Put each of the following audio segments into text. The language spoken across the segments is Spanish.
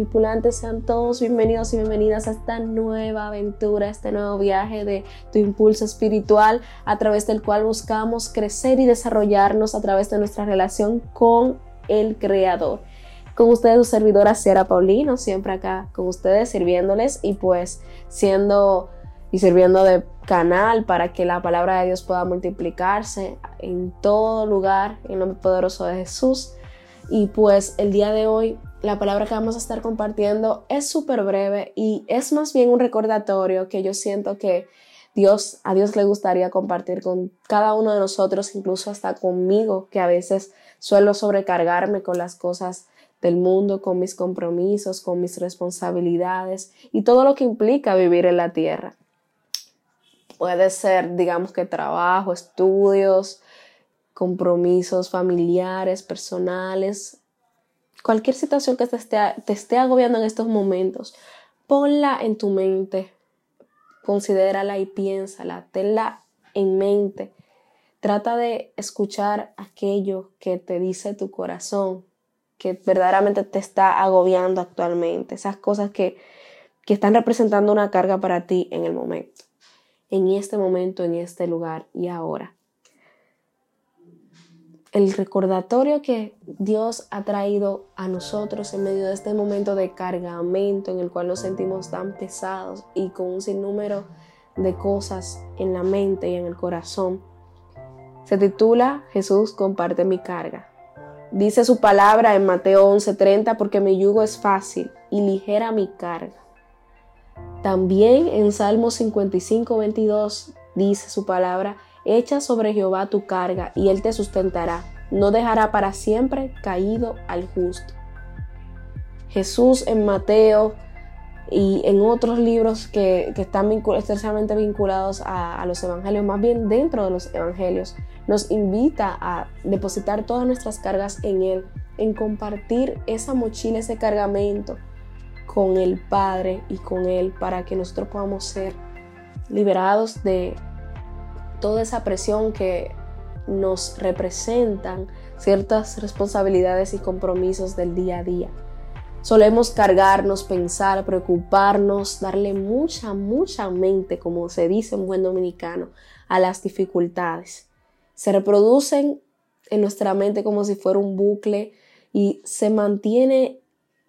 tripulantes, sean todos bienvenidos y bienvenidas a esta nueva aventura, este nuevo viaje de tu impulso espiritual a través del cual buscamos crecer y desarrollarnos a través de nuestra relación con el Creador. Con ustedes su servidora Sierra Paulino, siempre acá con ustedes sirviéndoles y pues siendo y sirviendo de canal para que la palabra de Dios pueda multiplicarse en todo lugar en nombre poderoso de Jesús. Y pues el día de hoy la palabra que vamos a estar compartiendo es súper breve y es más bien un recordatorio que yo siento que Dios, a Dios le gustaría compartir con cada uno de nosotros, incluso hasta conmigo, que a veces suelo sobrecargarme con las cosas del mundo, con mis compromisos, con mis responsabilidades y todo lo que implica vivir en la tierra. Puede ser, digamos que trabajo, estudios, compromisos familiares, personales, cualquier situación que te esté, te esté agobiando en estos momentos, ponla en tu mente, considérala y piénsala, tenla en mente. Trata de escuchar aquello que te dice tu corazón, que verdaderamente te está agobiando actualmente, esas cosas que, que están representando una carga para ti en el momento, en este momento, en este lugar y ahora el recordatorio que Dios ha traído a nosotros en medio de este momento de cargamento en el cual nos sentimos tan pesados y con un sinnúmero de cosas en la mente y en el corazón. Se titula Jesús comparte mi carga. Dice su palabra en Mateo 11:30 porque mi yugo es fácil y ligera mi carga. También en Salmo 55:22 dice su palabra Echa sobre Jehová tu carga y él te sustentará. No dejará para siempre caído al justo. Jesús en Mateo y en otros libros que, están estrechamente vinculados a, a, los evangelios, más bien dentro de los evangelios, nos invita a depositar todas nuestras cargas en Él, en compartir esa mochila, ese cargamento con el Padre y con Él para que nosotros podamos ser liberados de toda esa presión que nos representan ciertas responsabilidades y compromisos del día a día. Solemos cargarnos, pensar, preocuparnos, darle mucha, mucha mente, como se dice en buen dominicano, a las dificultades. Se reproducen en nuestra mente como si fuera un bucle y se mantiene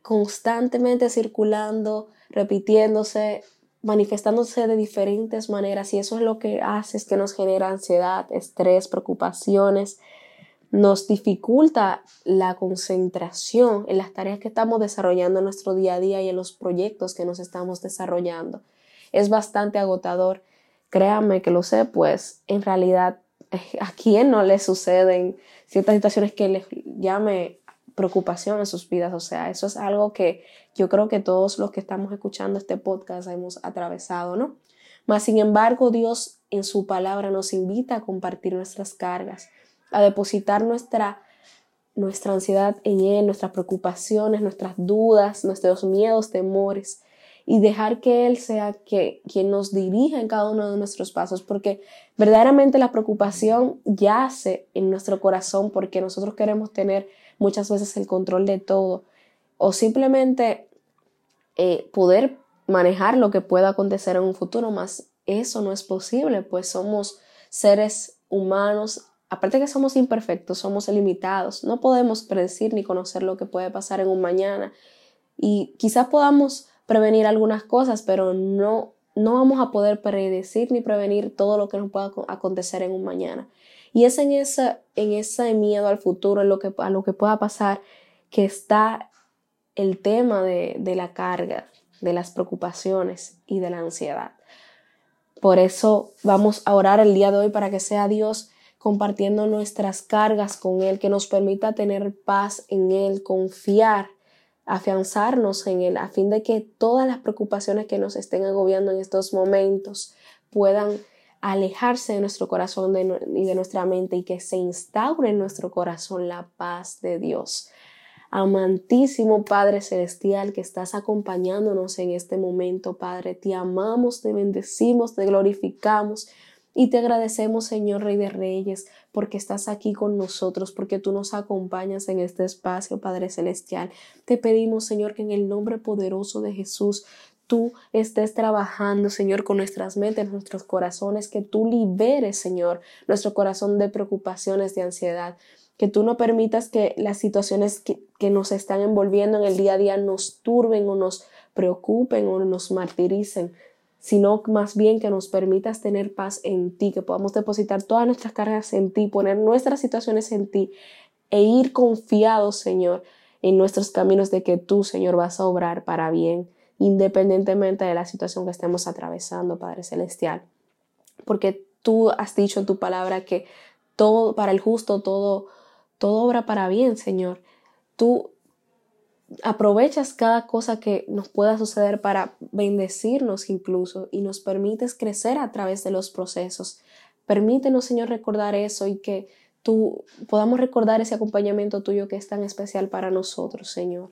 constantemente circulando, repitiéndose manifestándose de diferentes maneras y eso es lo que hace es que nos genera ansiedad, estrés, preocupaciones, nos dificulta la concentración en las tareas que estamos desarrollando en nuestro día a día y en los proyectos que nos estamos desarrollando. Es bastante agotador. Créame que lo sé, pues en realidad a quién no le suceden ciertas situaciones que les llame preocupación en sus vidas. O sea, eso es algo que yo creo que todos los que estamos escuchando este podcast hemos atravesado, ¿no? Mas, sin embargo, Dios en su palabra nos invita a compartir nuestras cargas, a depositar nuestra, nuestra ansiedad en Él, nuestras preocupaciones, nuestras dudas, nuestros miedos, temores y dejar que Él sea que, quien nos dirija en cada uno de nuestros pasos, porque verdaderamente la preocupación yace en nuestro corazón porque nosotros queremos tener muchas veces el control de todo o simplemente eh, poder manejar lo que pueda acontecer en un futuro, más eso no es posible, pues somos seres humanos, aparte que somos imperfectos, somos limitados, no podemos predecir ni conocer lo que puede pasar en un mañana y quizás podamos prevenir algunas cosas, pero no, no vamos a poder predecir ni prevenir todo lo que nos pueda acontecer en un mañana. Y es en, esa, en ese miedo al futuro, en lo que, a lo que pueda pasar, que está el tema de, de la carga, de las preocupaciones y de la ansiedad. Por eso vamos a orar el día de hoy para que sea Dios compartiendo nuestras cargas con Él, que nos permita tener paz en Él, confiar, afianzarnos en Él, a fin de que todas las preocupaciones que nos estén agobiando en estos momentos puedan alejarse de nuestro corazón y de nuestra mente y que se instaure en nuestro corazón la paz de Dios. Amantísimo Padre Celestial que estás acompañándonos en este momento, Padre, te amamos, te bendecimos, te glorificamos. Y te agradecemos, Señor Rey de Reyes, porque estás aquí con nosotros, porque tú nos acompañas en este espacio, Padre Celestial. Te pedimos, Señor, que en el nombre poderoso de Jesús tú estés trabajando, Señor, con nuestras mentes, nuestros corazones, que tú liberes, Señor, nuestro corazón de preocupaciones, de ansiedad, que tú no permitas que las situaciones que, que, nos están envolviendo en el día a día nos turben o nos preocupen o nos martiricen, sino más bien que nos permitas tener paz en ti, que podamos depositar todas nuestras cargas en ti, poner nuestras situaciones en ti e ir confiados, Señor, en nuestros caminos de que tú, Señor, vas a obrar para bien, independientemente de la situación que estemos atravesando, Padre Celestial. Porque tú has dicho en tu palabra que todo para el justo, todo, todo obra para bien, Señor. Tú aprovechas cada cosa que nos pueda suceder para bendecirnos incluso y nos permites crecer a través de los procesos. Permítenos, Señor, recordar eso y que tú podamos recordar ese acompañamiento tuyo que es tan especial para nosotros, Señor.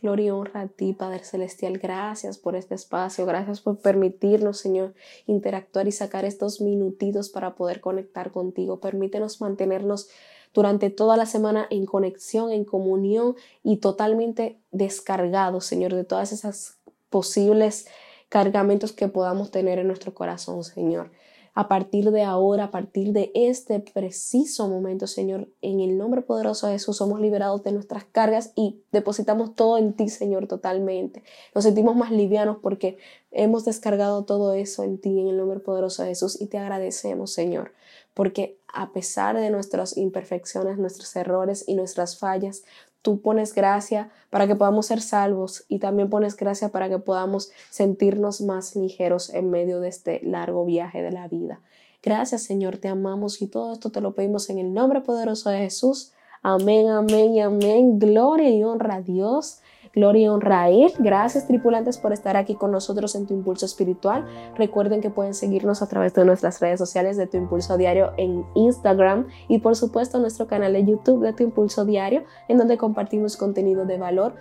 Gloria y honra a ti, Padre Celestial. Gracias por este espacio. Gracias por permitirnos, Señor, interactuar y sacar estos minutitos para poder conectar contigo. Permítenos mantenernos durante toda la semana en conexión, en comunión y totalmente descargados, Señor, de todas esas posibles cargamentos que podamos tener en nuestro corazón, Señor. A partir de ahora, a partir de este preciso momento, Señor, en el nombre poderoso de Jesús, somos liberados de nuestras cargas y depositamos todo en ti, Señor, totalmente. Nos sentimos más livianos porque hemos descargado todo eso en ti, en el nombre poderoso de Jesús, y te agradecemos, Señor porque a pesar de nuestras imperfecciones, nuestros errores y nuestras fallas, tú pones gracia para que podamos ser salvos y también pones gracia para que podamos sentirnos más ligeros en medio de este largo viaje de la vida. Gracias Señor, te amamos y todo esto te lo pedimos en el nombre poderoso de Jesús. Amén, amén y amén. Gloria y honra a Dios. Gloria y. Gracias tripulantes por estar aquí con nosotros en Tu Impulso Espiritual. Recuerden que pueden seguirnos a través de nuestras redes sociales de Tu Impulso Diario en Instagram y por supuesto nuestro canal de YouTube de Tu Impulso Diario en donde compartimos contenido de valor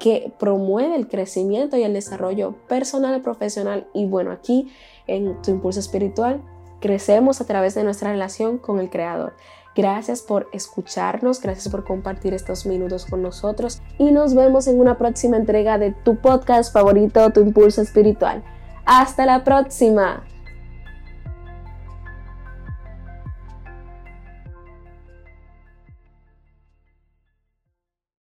que promueve el crecimiento y el desarrollo personal y profesional. Y bueno, aquí en Tu Impulso Espiritual crecemos a través de nuestra relación con el Creador. Gracias por escucharnos, gracias por compartir estos minutos con nosotros y nos vemos en una próxima entrega de tu podcast favorito, Tu Impulso Espiritual. Hasta la próxima.